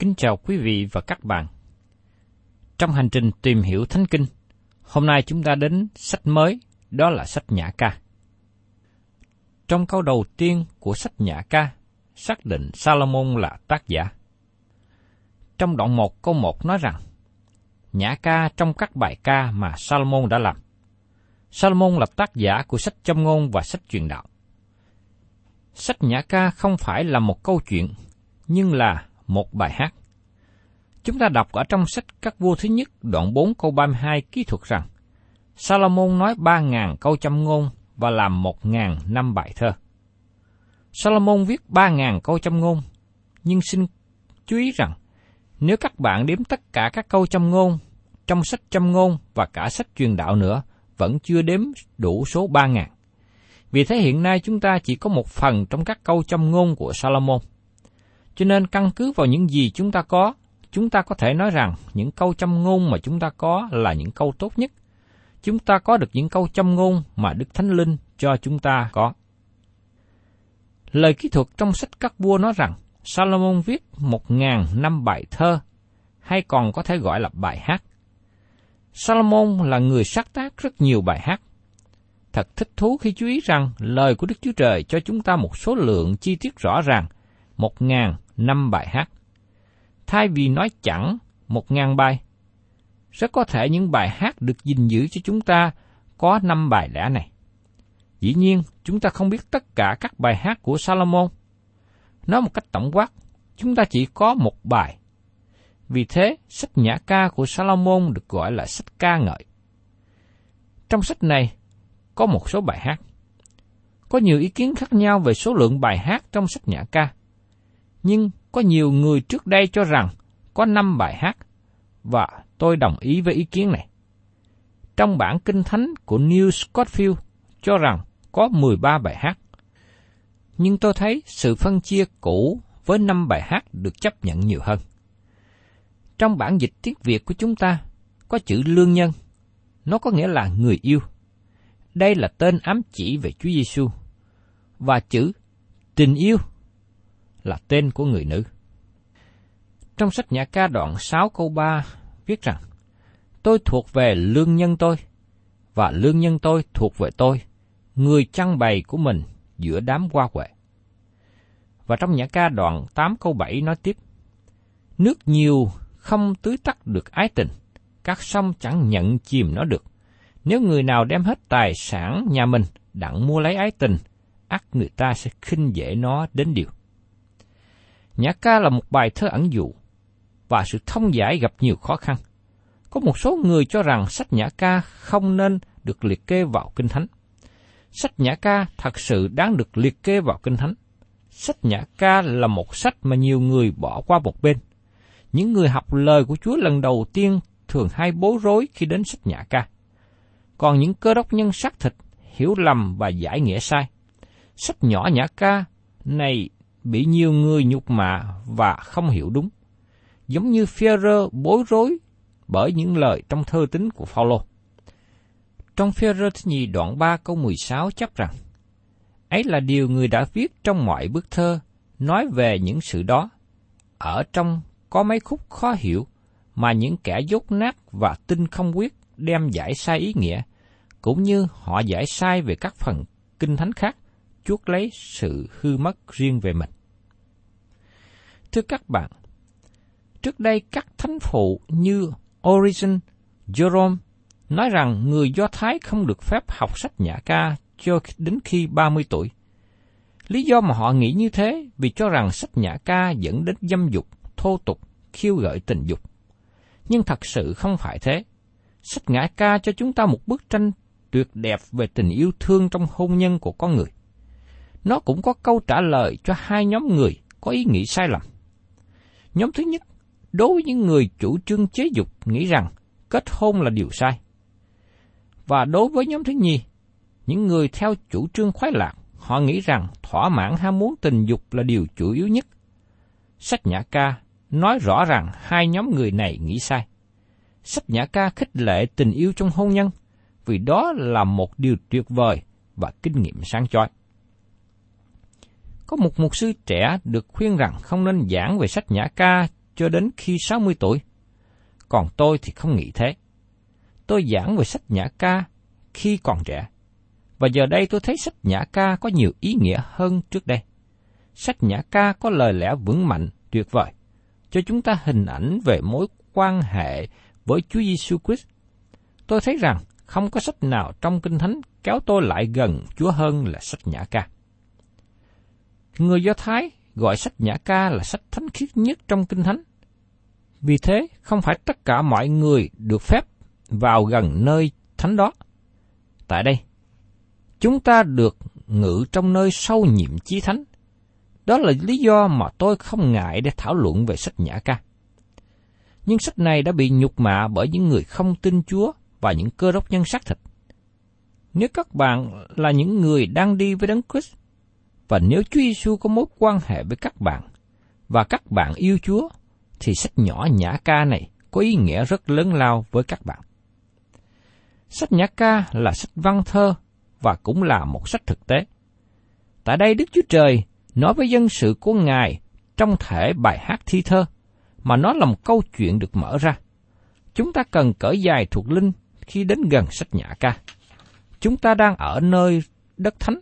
Kính chào quý vị và các bạn. Trong hành trình tìm hiểu Thánh Kinh, hôm nay chúng ta đến sách mới, đó là sách Nhã Ca. Trong câu đầu tiên của sách Nhã Ca, xác định Salomon là tác giả. Trong đoạn 1 câu 1 nói rằng, Nhã Ca trong các bài ca mà Salomon đã làm. Salomon là tác giả của sách châm ngôn và sách truyền đạo. Sách Nhã Ca không phải là một câu chuyện, nhưng là một bài hát. Chúng ta đọc ở trong sách các vua thứ nhất đoạn 4 câu 32 ký thuật rằng Salomon nói 3.000 câu châm ngôn và làm 1.000 năm bài thơ. Salomon viết 3.000 câu châm ngôn, nhưng xin chú ý rằng nếu các bạn đếm tất cả các câu châm ngôn trong sách châm ngôn và cả sách truyền đạo nữa, vẫn chưa đếm đủ số 3.000. Vì thế hiện nay chúng ta chỉ có một phần trong các câu châm ngôn của Salomon. Cho nên căn cứ vào những gì chúng ta có, chúng ta có thể nói rằng những câu châm ngôn mà chúng ta có là những câu tốt nhất. Chúng ta có được những câu châm ngôn mà Đức Thánh Linh cho chúng ta có. Lời kỹ thuật trong sách các vua nói rằng Salomon viết một ngàn năm bài thơ, hay còn có thể gọi là bài hát. Salomon là người sáng tác rất nhiều bài hát. Thật thích thú khi chú ý rằng lời của Đức Chúa Trời cho chúng ta một số lượng chi tiết rõ ràng, một ngàn năm bài hát. Thay vì nói chẳng một ngàn bài, rất có thể những bài hát được gìn giữ cho chúng ta có năm bài lẽ này. Dĩ nhiên, chúng ta không biết tất cả các bài hát của Salomon. Nói một cách tổng quát, chúng ta chỉ có một bài. Vì thế, sách nhã ca của Salomon được gọi là sách ca ngợi. Trong sách này, có một số bài hát. Có nhiều ý kiến khác nhau về số lượng bài hát trong sách nhã ca. Nhưng có nhiều người trước đây cho rằng có 5 bài hát, và tôi đồng ý với ý kiến này. Trong bản kinh thánh của New Scottfield cho rằng có 13 bài hát. Nhưng tôi thấy sự phân chia cũ với 5 bài hát được chấp nhận nhiều hơn. Trong bản dịch tiếng Việt của chúng ta có chữ lương nhân, nó có nghĩa là người yêu. Đây là tên ám chỉ về Chúa Giêsu và chữ tình yêu là tên của người nữ. Trong sách Nhã ca đoạn 6 câu 3 viết rằng, Tôi thuộc về lương nhân tôi, và lương nhân tôi thuộc về tôi, người chăn bày của mình giữa đám hoa huệ. Và trong Nhã ca đoạn 8 câu 7 nói tiếp, Nước nhiều không tưới tắt được ái tình, các sông chẳng nhận chìm nó được. Nếu người nào đem hết tài sản nhà mình đặng mua lấy ái tình, ắt người ta sẽ khinh dễ nó đến điều. Nhã ca là một bài thơ ẩn dụ, và sự thông giải gặp nhiều khó khăn. Có một số người cho rằng sách Nhã ca không nên được liệt kê vào Kinh Thánh. Sách Nhã ca thật sự đáng được liệt kê vào Kinh Thánh. Sách Nhã ca là một sách mà nhiều người bỏ qua một bên. Những người học lời của Chúa lần đầu tiên thường hay bối rối khi đến sách Nhã ca. Còn những cơ đốc nhân xác thịt hiểu lầm và giải nghĩa sai. Sách nhỏ Nhã ca này bị nhiều người nhục mạ và không hiểu đúng. Giống như Phêrô bối rối bởi những lời trong thơ tính của Phaolô. Trong Phêrô thứ nhì đoạn 3 câu 16 chấp rằng, ấy là điều người đã viết trong mọi bức thơ, nói về những sự đó. Ở trong có mấy khúc khó hiểu, mà những kẻ dốt nát và tin không quyết đem giải sai ý nghĩa, cũng như họ giải sai về các phần kinh thánh khác, chuốc lấy sự hư mất riêng về mình. Thưa các bạn, trước đây các thánh phụ như Origen, Jerome nói rằng người Do Thái không được phép học sách nhã ca cho đến khi 30 tuổi. Lý do mà họ nghĩ như thế vì cho rằng sách nhã ca dẫn đến dâm dục, thô tục, khiêu gợi tình dục. Nhưng thật sự không phải thế. Sách nhã ca cho chúng ta một bức tranh tuyệt đẹp về tình yêu thương trong hôn nhân của con người. Nó cũng có câu trả lời cho hai nhóm người có ý nghĩ sai lầm. Nhóm thứ nhất, đối với những người chủ trương chế dục nghĩ rằng kết hôn là điều sai. Và đối với nhóm thứ nhì, những người theo chủ trương khoái lạc, họ nghĩ rằng thỏa mãn ham muốn tình dục là điều chủ yếu nhất. Sách Nhã Ca nói rõ rằng hai nhóm người này nghĩ sai. Sách Nhã Ca khích lệ tình yêu trong hôn nhân, vì đó là một điều tuyệt vời và kinh nghiệm sáng chói. Có một mục sư trẻ được khuyên rằng không nên giảng về sách Nhã Ca cho đến khi 60 tuổi. Còn tôi thì không nghĩ thế. Tôi giảng về sách Nhã Ca khi còn trẻ. Và giờ đây tôi thấy sách Nhã Ca có nhiều ý nghĩa hơn trước đây. Sách Nhã Ca có lời lẽ vững mạnh, tuyệt vời, cho chúng ta hình ảnh về mối quan hệ với Chúa Giêsu Christ. Tôi thấy rằng không có sách nào trong Kinh Thánh kéo tôi lại gần Chúa hơn là sách Nhã Ca. Người Do Thái gọi sách Nhã Ca là sách thánh khiết nhất trong Kinh Thánh. Vì thế, không phải tất cả mọi người được phép vào gần nơi thánh đó. Tại đây, chúng ta được ngự trong nơi sâu nhiệm chí thánh. Đó là lý do mà tôi không ngại để thảo luận về sách Nhã Ca. Nhưng sách này đã bị nhục mạ bởi những người không tin Chúa và những cơ đốc nhân xác thịt. Nếu các bạn là những người đang đi với Đấng Christ, và nếu Chúa Giêsu có mối quan hệ với các bạn, và các bạn yêu Chúa, thì sách nhỏ Nhã Ca này có ý nghĩa rất lớn lao với các bạn. Sách Nhã Ca là sách văn thơ và cũng là một sách thực tế. Tại đây Đức Chúa Trời nói với dân sự của Ngài trong thể bài hát thi thơ, mà nó là một câu chuyện được mở ra. Chúng ta cần cởi dài thuộc linh khi đến gần sách Nhã Ca. Chúng ta đang ở nơi đất thánh.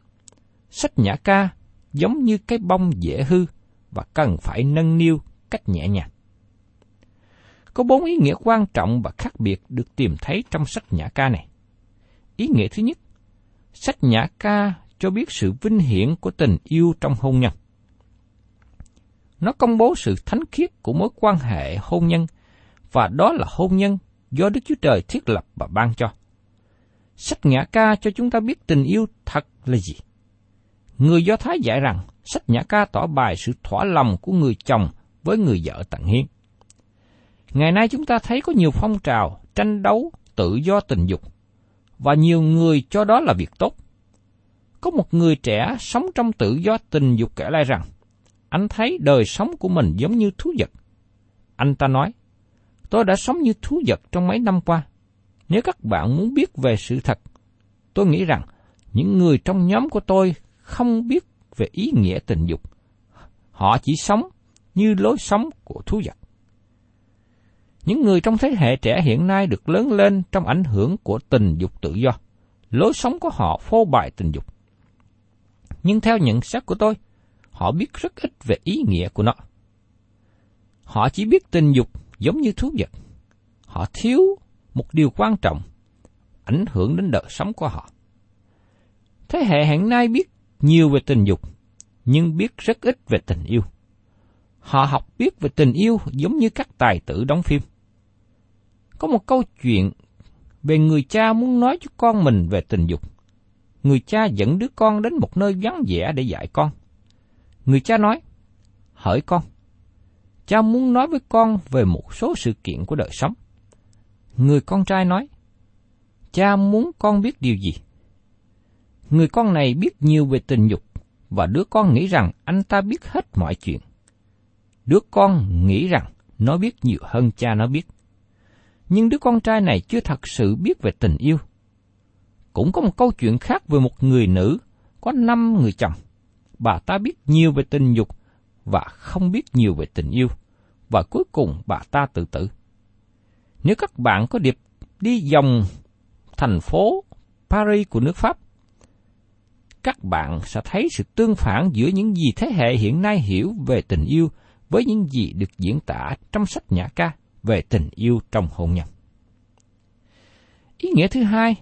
Sách Nhã Ca giống như cái bông dễ hư và cần phải nâng niu cách nhẹ nhàng. Có bốn ý nghĩa quan trọng và khác biệt được tìm thấy trong sách Nhã Ca này. Ý nghĩa thứ nhất, sách Nhã Ca cho biết sự vinh hiển của tình yêu trong hôn nhân. Nó công bố sự thánh khiết của mối quan hệ hôn nhân, và đó là hôn nhân do Đức Chúa Trời thiết lập và ban cho. Sách Nhã Ca cho chúng ta biết tình yêu thật là gì. Người Do Thái dạy rằng sách Nhã Ca tỏ bài sự thỏa lòng của người chồng với người vợ tận hiến. Ngày nay chúng ta thấy có nhiều phong trào tranh đấu tự do tình dục, và nhiều người cho đó là việc tốt. Có một người trẻ sống trong tự do tình dục kể lại rằng, anh thấy đời sống của mình giống như thú vật. Anh ta nói, tôi đã sống như thú vật trong mấy năm qua. Nếu các bạn muốn biết về sự thật, tôi nghĩ rằng những người trong nhóm của tôi không biết về ý nghĩa tình dục. Họ chỉ sống như lối sống của thú vật. Những người trong thế hệ trẻ hiện nay được lớn lên trong ảnh hưởng của tình dục tự do. Lối sống của họ phô bày tình dục. Nhưng theo nhận xét của tôi, họ biết rất ít về ý nghĩa của nó. Họ chỉ biết tình dục giống như thú vật. Họ thiếu một điều quan trọng, ảnh hưởng đến đời sống của họ. Thế hệ hiện nay biết nhiều về tình dục, nhưng biết rất ít về tình yêu. Họ học biết về tình yêu giống như các tài tử đóng phim. Có một câu chuyện về người cha muốn nói cho con mình về tình dục. Người cha dẫn đứa con đến một nơi vắng vẻ để dạy con. Người cha nói, hỏi con, cha muốn nói với con về một số sự kiện của đời sống. Người con trai nói, cha muốn con biết điều gì? Người con này biết nhiều về tình dục, và đứa con nghĩ rằng anh ta biết hết mọi chuyện. Đứa con nghĩ rằng nó biết nhiều hơn cha nó biết. Nhưng đứa con trai này chưa thật sự biết về tình yêu. Cũng có một câu chuyện khác về một người nữ có năm người chồng. Bà ta biết nhiều về tình dục và không biết nhiều về tình yêu. Và cuối cùng bà ta tự tử. Nếu các bạn có dịp đi vòng thành phố Paris của nước Pháp, các bạn sẽ thấy sự tương phản giữa những gì thế hệ hiện nay hiểu về tình yêu với những gì được diễn tả trong sách nhã ca về tình yêu trong hôn nhân. Ý nghĩa thứ hai,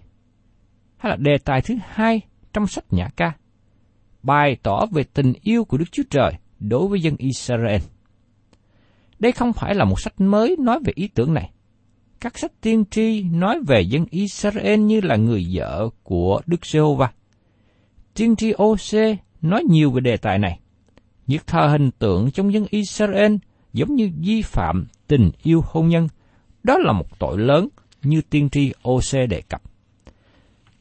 hay là đề tài thứ hai trong sách nhã ca, bày tỏ về tình yêu của Đức Chúa Trời đối với dân Israel. Đây không phải là một sách mới nói về ý tưởng này. Các sách tiên tri nói về dân Israel như là người vợ của Đức Giê-hô-va. Tiên tri OC nói nhiều về đề tài này. Việc thờ hình tượng trong dân Israel giống như vi phạm tình yêu hôn nhân. Đó là một tội lớn như tiên tri OC đề cập.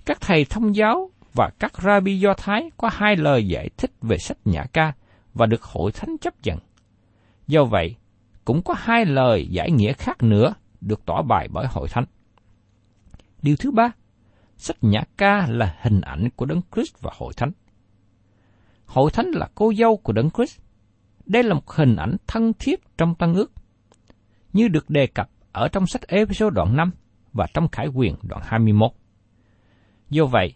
Các thầy thông giáo và các rabbi do Thái có hai lời giải thích về sách Nhã Ca và được hội thánh chấp nhận. Do vậy, cũng có hai lời giải nghĩa khác nữa được tỏ bài bởi hội thánh. Điều thứ ba, sách Nhã Ca là hình ảnh của Đấng Christ và hội thánh. Hội thánh là cô dâu của Đấng Christ. Đây là một hình ảnh thân thiết trong Tân ước, như được đề cập ở trong sách Ephesos đoạn 5 và trong Khải quyền đoạn 21. Do vậy,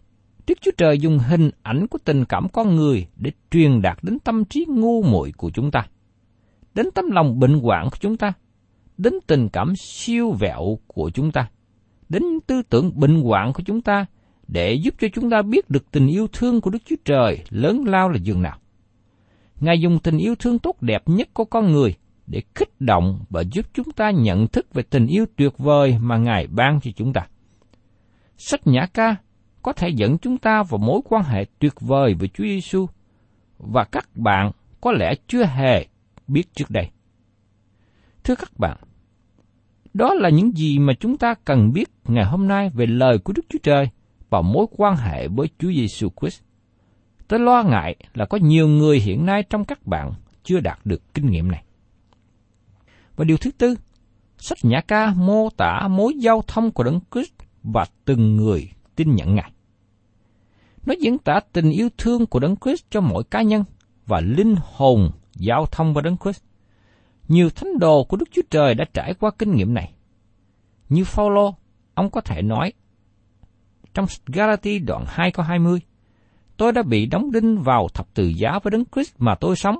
Đức Chúa Trời dùng hình ảnh của tình cảm con người để truyền đạt đến tâm trí ngu muội của chúng ta, đến tấm lòng bệnh hoạn của chúng ta, đến tình cảm siêu vẹo của chúng ta, đến tư tưởng bệnh hoạn của chúng ta để giúp cho chúng ta biết được tình yêu thương của Đức Chúa Trời lớn lao là dường nào. Ngài dùng tình yêu thương tốt đẹp nhất của con người để kích động và giúp chúng ta nhận thức về tình yêu tuyệt vời mà Ngài ban cho chúng ta. Sách Nhã Ca có thể dẫn chúng ta vào mối quan hệ tuyệt vời với Chúa Giêsu và các bạn có lẽ chưa hề biết trước đây. Thưa các bạn, đó là những gì mà chúng ta cần biết ngày hôm nay về lời của Đức Chúa Trời và mối quan hệ với Chúa Giêsu Christ. Tôi lo ngại là có nhiều người hiện nay trong các bạn chưa đạt được kinh nghiệm này. Và điều thứ tư, sách Nhã Ca mô tả mối giao thông của Đấng Christ và từng người tin nhận Ngài. Nó diễn tả tình yêu thương của Đấng Christ cho mỗi cá nhân và linh hồn giao thông với Đấng Christ. Nhiều thánh đồ của Đức Chúa Trời đã trải qua kinh nghiệm này. Như Phaolô, ông có thể nói trong Galati đoạn 2 câu 20, tôi đã bị đóng đinh vào thập tự giá với Đấng Christ mà tôi sống.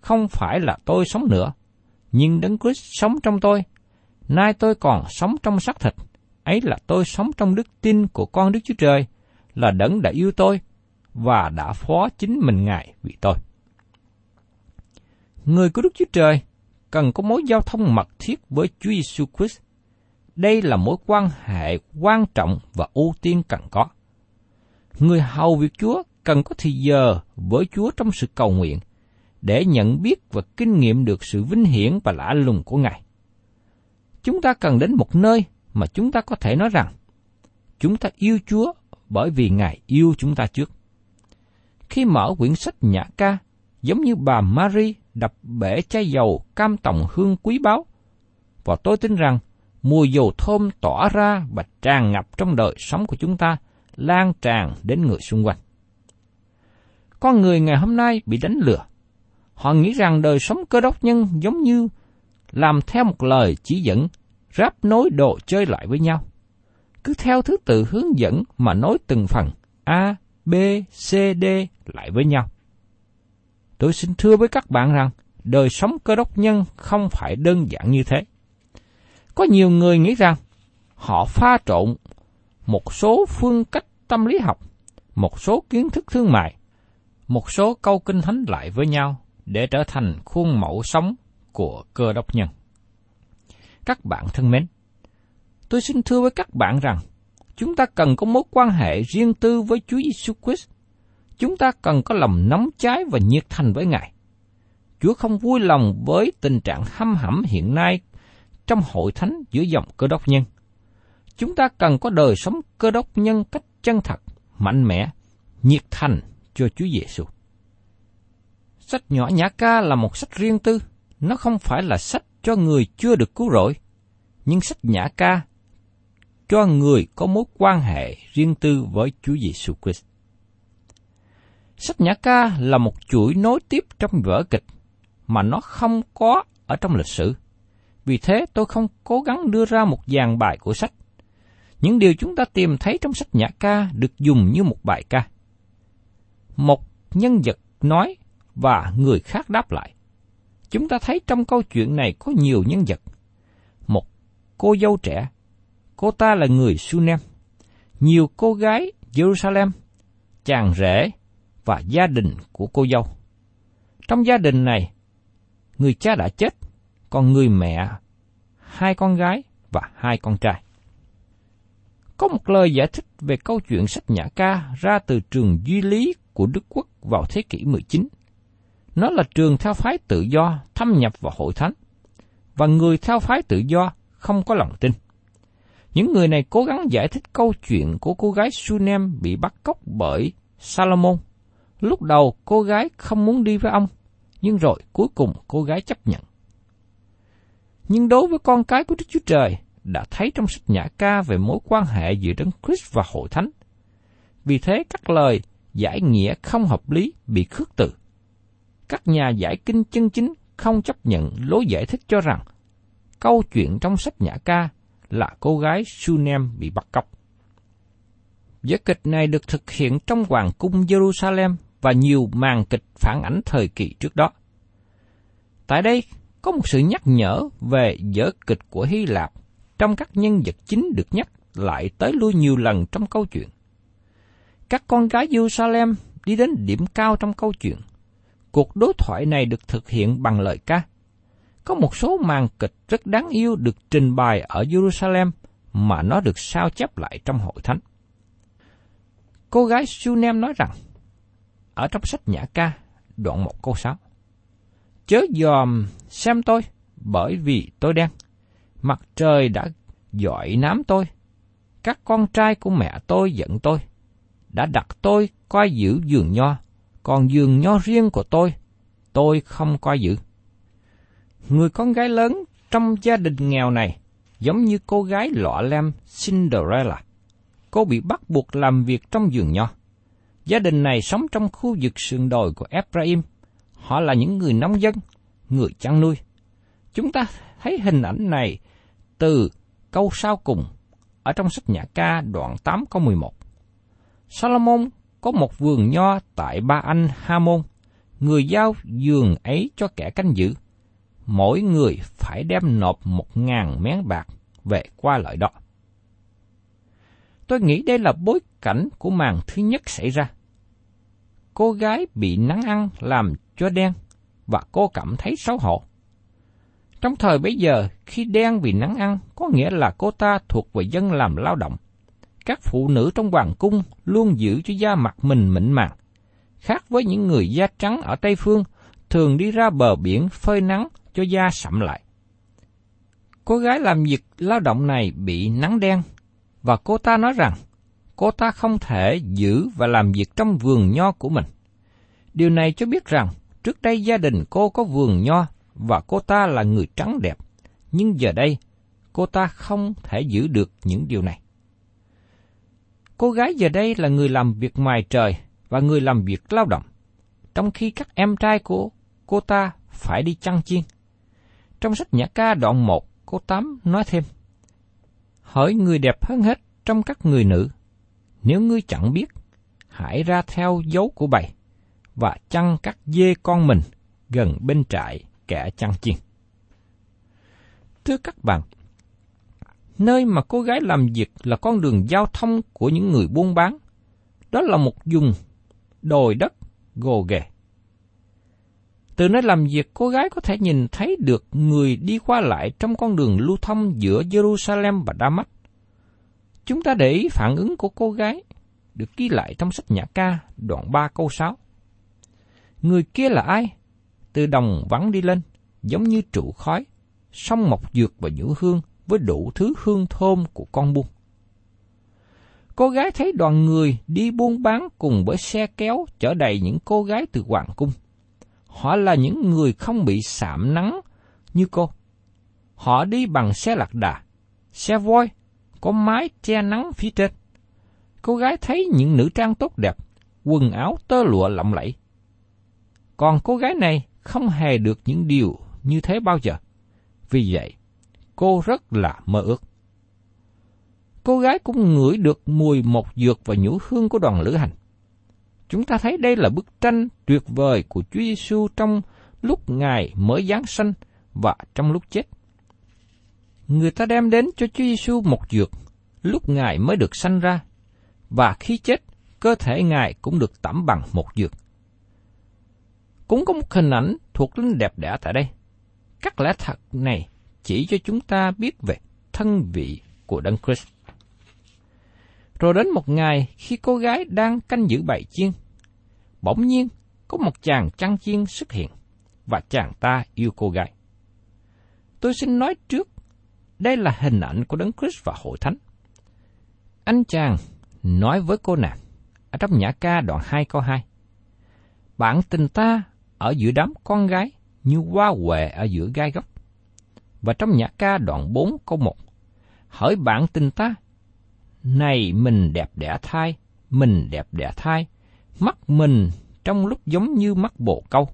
Không phải là tôi sống nữa, nhưng Đấng Christ sống trong tôi. Nay tôi còn sống trong xác thịt, ấy là tôi sống trong đức tin của con Đức Chúa Trời, là đấng đã yêu tôi và đã phó chính mình Ngài vì tôi. Người của Đức Chúa Trời cần có mối giao thông mật thiết với Chúa Giêsu Christ. Đây là mối quan hệ quan trọng và ưu tiên cần có. Người hầu việc Chúa cần có thời giờ với Chúa trong sự cầu nguyện để nhận biết và kinh nghiệm được sự vinh hiển và lạ lùng của Ngài. Chúng ta cần đến một nơi mà chúng ta có thể nói rằng chúng ta yêu Chúa bởi vì Ngài yêu chúng ta trước. Khi mở quyển sách Nhã ca, giống như bà Marie đập bể chai dầu cam tòng hương quý báu, và tôi tin rằng mùi dầu thơm tỏa ra và tràn ngập trong đời sống của chúng ta, lan tràn đến người xung quanh. Con người ngày hôm nay bị đánh lừa. Họ nghĩ rằng đời sống cơ đốc nhân giống như làm theo một lời chỉ dẫn, ráp nối đồ chơi lại với nhau. Cứ theo thứ tự hướng dẫn mà nối từng phần A, B, C, D lại với nhau. Tôi xin thưa với các bạn rằng, đời sống cơ đốc nhân không phải đơn giản như thế. Có nhiều người nghĩ rằng họ pha trộn một số phương cách tâm lý học, một số kiến thức thương mại, một số câu kinh thánh lại với nhau để trở thành khuôn mẫu sống của cơ đốc nhân. Các bạn thân mến, tôi xin thưa với các bạn rằng, chúng ta cần có mối quan hệ riêng tư với Chúa Giêsu Christ. Chúng ta cần có lòng nóng cháy và nhiệt thành với Ngài. Chúa không vui lòng với tình trạng hâm hẩm hiện nay trong hội thánh giữa dòng cơ đốc nhân. Chúng ta cần có đời sống cơ đốc nhân cách chân thật, mạnh mẽ, nhiệt thành cho Chúa Giêsu. Sách nhỏ Nhã Ca là một sách riêng tư, nó không phải là sách cho người chưa được cứu rỗi, nhưng sách Nhã Ca cho người có mối quan hệ riêng tư với Chúa Giêsu Christ. Sách Nhã Ca là một chuỗi nối tiếp trong vở kịch mà nó không có ở trong lịch sử. Vì thế tôi không cố gắng đưa ra một dàn bài của sách. Những điều chúng ta tìm thấy trong sách Nhã Ca được dùng như một bài ca. Một nhân vật nói và người khác đáp lại. Chúng ta thấy trong câu chuyện này có nhiều nhân vật. Một cô dâu trẻ, cô ta là người Sunem. Nhiều cô gái Jerusalem, chàng rể và gia đình của cô dâu. Trong gia đình này, người cha đã chết, còn người mẹ, hai con gái và hai con trai. Có một lời giải thích về câu chuyện sách Nhã Ca ra từ trường duy lý của Đức Quốc vào thế kỷ 19. Nó là trường theo phái tự do thâm nhập vào hội thánh, và người theo phái tự do không có lòng tin. Những người này cố gắng giải thích câu chuyện của cô gái Sunem bị bắt cóc bởi Salomon. Lúc đầu cô gái không muốn đi với ông, nhưng rồi cuối cùng cô gái chấp nhận. Nhưng đối với con cái của Đức Chúa Trời, đã thấy trong sách Nhã Ca về mối quan hệ giữa Đấng Christ và hội thánh. Vì thế các lời giải nghĩa không hợp lý bị khước từ. Các nhà giải kinh chân chính không chấp nhận lối giải thích cho rằng câu chuyện trong sách Nhã Ca là cô gái Sunem bị bắt cóc. Vở kịch này được thực hiện trong hoàng cung Jerusalem và nhiều màn kịch phản ảnh thời kỳ trước đó. Tại đây có một sự nhắc nhở về vở kịch của Hy Lạp trong các nhân vật chính được nhắc lại tới lui nhiều lần trong câu chuyện. Các con gái Jerusalem đi đến điểm cao trong câu chuyện. Cuộc đối thoại này được thực hiện bằng lời ca. Có một số màn kịch rất đáng yêu được trình bày ở Jerusalem mà nó được sao chép lại trong hội thánh. Cô gái Sunem nói rằng, ở trong sách Nhã Ca, đoạn một câu 6. Chớ dòm xem tôi, bởi vì tôi đen. Mặt trời đã dọi nám tôi. Các con trai của mẹ tôi giận tôi. Đã đặt tôi coi giữ giường nho, còn giường nho riêng của tôi, tôi không coi giữ. Người con gái lớn trong gia đình nghèo này giống như cô gái lọ lem Cinderella. Cô bị bắt buộc làm việc trong giường nho. Gia đình này sống trong khu vực sườn đồi của Ephraim. Họ là những người nông dân, người chăn nuôi. Chúng ta thấy hình ảnh này từ câu sau cùng ở trong sách Nhã Ca đoạn 8 câu 11. Salomon có một vườn nho tại ba anh Hamon, người giao vườn ấy cho kẻ canh giữ. Mỗi người phải đem nộp một ngàn mén bạc về qua lợi đó. Tôi nghĩ đây là bối cảnh của màn thứ nhất xảy ra. Cô gái bị nắng ăn làm cho đen và cô cảm thấy xấu hổ. Trong thời bấy giờ, khi đen vì nắng ăn, có nghĩa là cô ta thuộc về dân làm lao động. Các phụ nữ trong hoàng cung luôn giữ cho da mặt mình mịn màng. Khác với những người da trắng ở Tây Phương, thường đi ra bờ biển phơi nắng cho da sậm lại. Cô gái làm việc lao động này bị nắng đen, và cô ta nói rằng cô ta không thể giữ và làm việc trong vườn nho của mình. Điều này cho biết rằng trước đây gia đình cô có vườn nho và cô ta là người trắng đẹp, nhưng giờ đây cô ta không thể giữ được những điều này. Cô gái giờ đây là người làm việc ngoài trời và người làm việc lao động, trong khi các em trai của cô ta phải đi chăn chiên. Trong sách Nhã ca đoạn 1, cô Tám nói thêm, Hỡi người đẹp hơn hết trong các người nữ, nếu ngươi chẳng biết, hãy ra theo dấu của bầy, và chăn các dê con mình gần bên trại kẻ chăn chiên. Thưa các bạn, nơi mà cô gái làm việc là con đường giao thông của những người buôn bán. Đó là một vùng đồi đất gồ ghề. Từ nơi làm việc, cô gái có thể nhìn thấy được người đi qua lại trong con đường lưu thông giữa Jerusalem và Damas. Chúng ta để ý phản ứng của cô gái được ghi lại trong sách Nhã ca đoạn 3 câu 6. Người kia là ai? Từ đồng vắng đi lên, giống như trụ khói, sông mọc dược và nhũ hương với đủ thứ hương thơm của con buôn. Cô gái thấy đoàn người đi buôn bán cùng với xe kéo chở đầy những cô gái từ hoàng cung. Họ là những người không bị sạm nắng như cô. Họ đi bằng xe lạc đà, xe voi, có mái che nắng phía trên. Cô gái thấy những nữ trang tốt đẹp, quần áo tơ lụa lộng lẫy. Còn cô gái này không hề được những điều như thế bao giờ. Vì vậy, cô rất là mơ ước. Cô gái cũng ngửi được mùi một dược và nhũ hương của đoàn lữ hành. Chúng ta thấy đây là bức tranh tuyệt vời của Chúa Giêsu trong lúc Ngài mới giáng sanh và trong lúc chết. Người ta đem đến cho Chúa Giêsu một dược lúc Ngài mới được sanh ra, và khi chết, cơ thể Ngài cũng được tẩm bằng một dược. Cũng có một hình ảnh thuộc linh đẹp đẽ tại đây. Các lẽ thật này chỉ cho chúng ta biết về thân vị của Đấng Christ. Rồi đến một ngày khi cô gái đang canh giữ bầy chiên, bỗng nhiên có một chàng chăn chiên xuất hiện và chàng ta yêu cô gái. Tôi xin nói trước, đây là hình ảnh của Đấng Christ và hội thánh. Anh chàng nói với cô nàng ở trong nhã ca đoạn 2 câu 2. Bạn tình ta ở giữa đám con gái như hoa huệ ở giữa gai góc. Và trong nhã ca đoạn 4 câu 1. Hỏi bạn tình ta, này mình đẹp đẽ thai, mình đẹp đẽ thai, mắt mình trong lúc giống như mắt bồ câu.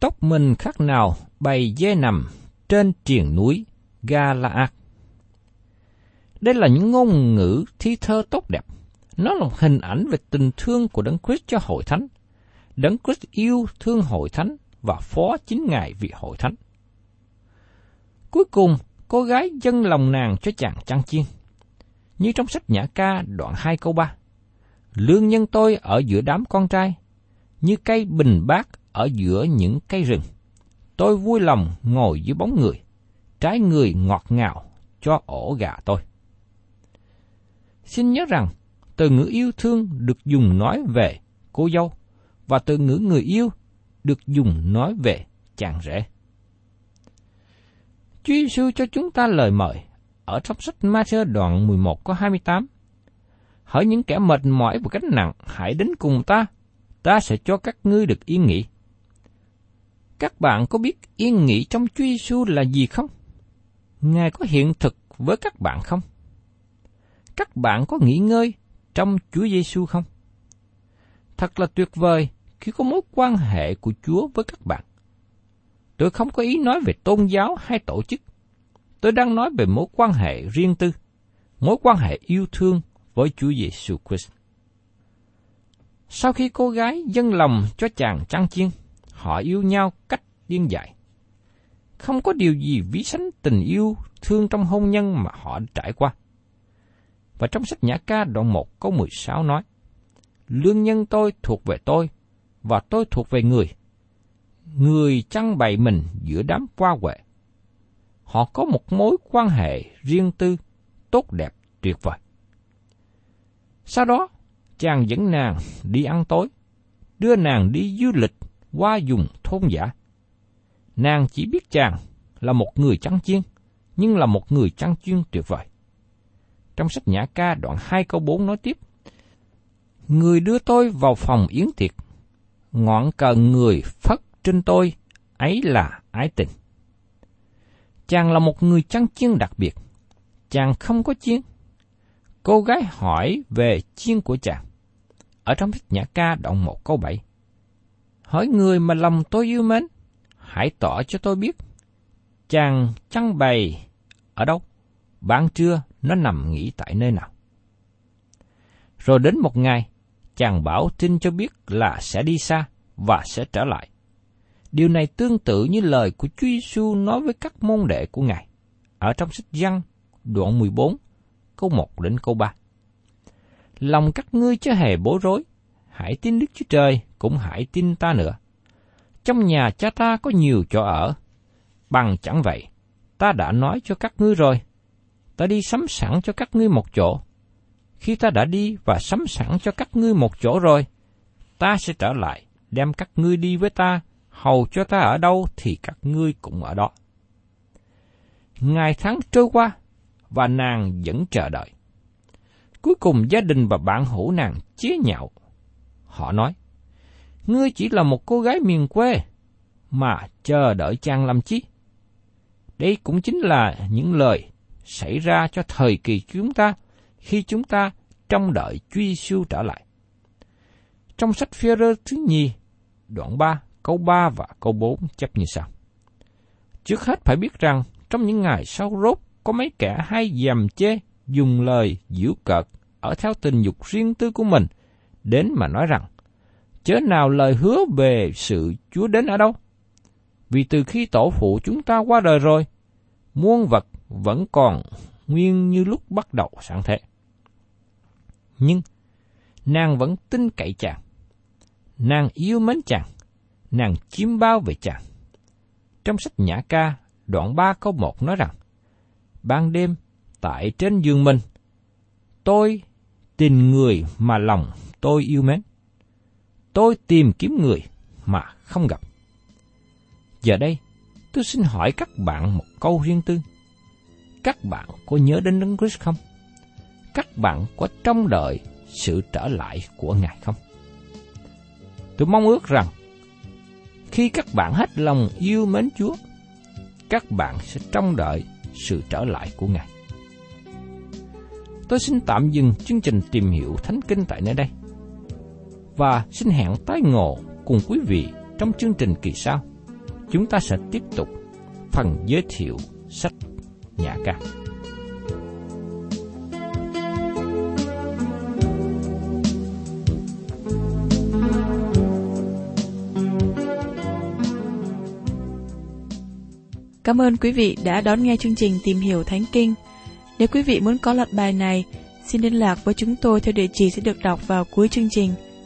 Tóc mình khác nào bầy dê nằm trên triền núi Galaad. Đây là những ngôn ngữ thi thơ tốt đẹp. Nó là một hình ảnh về tình thương của Đấng Christ cho hội thánh. Đấng Christ yêu thương hội thánh và phó chính Ngài vì hội thánh. Cuối cùng, cô gái dâng lòng nàng cho chàng chăn chiên. Như trong sách Nhã ca đoạn 2 câu 3. Lương nhân tôi ở giữa đám con trai, như cây bình bát ở giữa những cây rừng. Tôi vui lòng ngồi dưới bóng người, trái người ngọt ngào cho ổ gà tôi. Xin nhớ rằng, từ ngữ yêu thương được dùng nói về cô dâu, và từ ngữ người yêu được dùng nói về chàng rể. Chúa Giêsu cho chúng ta lời mời ở trong sách Ma-thơ đoạn 11 có 28. Hỡi những kẻ mệt mỏi và gánh nặng, hãy đến cùng ta, ta sẽ cho các ngươi được yên nghỉ. Các bạn có biết yên nghỉ trong Chúa Giêsu là gì không? Ngài có hiện thực với các bạn không? Các bạn có nghỉ ngơi trong Chúa Giêsu không? Thật là tuyệt vời khi có mối quan hệ của Chúa với các bạn. Tôi không có ý nói về tôn giáo hay tổ chức. Tôi đang nói về mối quan hệ riêng tư, mối quan hệ yêu thương với Chúa Giêsu Christ. Sau khi cô gái dâng lòng cho chàng trăng chiên, họ yêu nhau cách điên dại. Không có điều gì ví sánh tình yêu thương trong hôn nhân mà họ trải qua. Và trong sách Nhã ca đoạn 1 câu 16 nói, Lương nhân tôi thuộc về tôi, và tôi thuộc về người. Người chăn bày mình giữa đám qua quệ. Họ có một mối quan hệ riêng tư, tốt đẹp, tuyệt vời. Sau đó, chàng dẫn nàng đi ăn tối, đưa nàng đi du lịch qua vùng thôn giả. Nàng chỉ biết chàng là một người chăn chiên, nhưng là một người chăn chiên tuyệt vời. Trong sách Nhã ca đoạn 2 câu 4 nói tiếp, Người đưa tôi vào phòng yến tiệc, ngọn cờ người phất trên tôi, ấy là ái tình. Chàng là một người chăn chiên đặc biệt, chàng không có chiên. Cô gái hỏi về chiên của chàng. Ở trong sách Nhã ca đoạn 1 câu 7. Hỏi người mà lòng tôi yêu mến, hãy tỏ cho tôi biết. Chàng chăn bày ở đâu? Ban trưa nó nằm nghỉ tại nơi nào? Rồi đến một ngày, chàng bảo tin cho biết là sẽ đi xa và sẽ trở lại. Điều này tương tự như lời của Chúa Giêsu nói với các môn đệ của Ngài ở trong sách Giăng đoạn 14, câu 1 đến câu 3. Lòng các ngươi chớ hề bối rối, hãy tin Đức Chúa Trời, cũng hãy tin ta nữa. Trong nhà cha ta có nhiều chỗ ở, bằng chẳng vậy, ta đã nói cho các ngươi rồi, ta đi sắm sẵn cho các ngươi một chỗ. Khi ta đã đi và sắm sẵn cho các ngươi một chỗ rồi, ta sẽ trở lại, đem các ngươi đi với ta, hầu cho ta ở đâu thì các ngươi cũng ở đó. Ngày tháng trôi qua, và nàng vẫn chờ đợi. Cuối cùng gia đình và bạn hữu nàng chế nhạo. Họ nói, ngươi chỉ là một cô gái miền quê, mà chờ đợi chàng làm chi? Đây cũng chính là những lời xảy ra cho thời kỳ chúng ta khi chúng ta trong đợi Chúa Giêsu trở lại. Trong sách phi rơ thứ nhì, đoạn 3, câu 3 và câu 4 chấp như sau. Trước hết phải biết rằng, trong những ngày sau rốt, có mấy kẻ hay dèm chê, dùng lời giễu cợt ở theo tình dục riêng tư của mình, đến mà nói rằng, chớ nào lời hứa về sự Chúa đến ở đâu? Vì từ khi tổ phụ chúng ta qua đời rồi, muôn vật vẫn còn nguyên như lúc bắt đầu sáng thế. Nhưng, nàng vẫn tin cậy chàng. Nàng yêu mến chàng. Nàng chiếm bao về chàng. Trong sách Nhã ca, đoạn 3 câu 1 nói rằng, Ban đêm, tại trên giường mình, tôi tìm người mà lòng tôi yêu mến. Tôi tìm kiếm người mà không gặp. Giờ đây, tôi xin hỏi các bạn một câu riêng tư. Các bạn có nhớ đến Đấng Christ không? Các bạn có trông đợi sự trở lại của Ngài không? Tôi mong ước rằng khi các bạn hết lòng yêu mến Chúa, các bạn sẽ trông đợi sự trở lại của Ngài. Tôi xin tạm dừng chương trình tìm hiểu Thánh Kinh tại nơi đây. Và xin hẹn tái ngộ cùng quý vị trong chương trình kỳ sau. Chúng ta sẽ tiếp tục phần giới thiệu sách Nhã ca. Cảm ơn quý vị đã đón nghe chương trình Tìm hiểu Thánh Kinh. Nếu quý vị muốn có loạt bài này, xin liên lạc với chúng tôi theo địa chỉ sẽ được đọc vào cuối chương trình.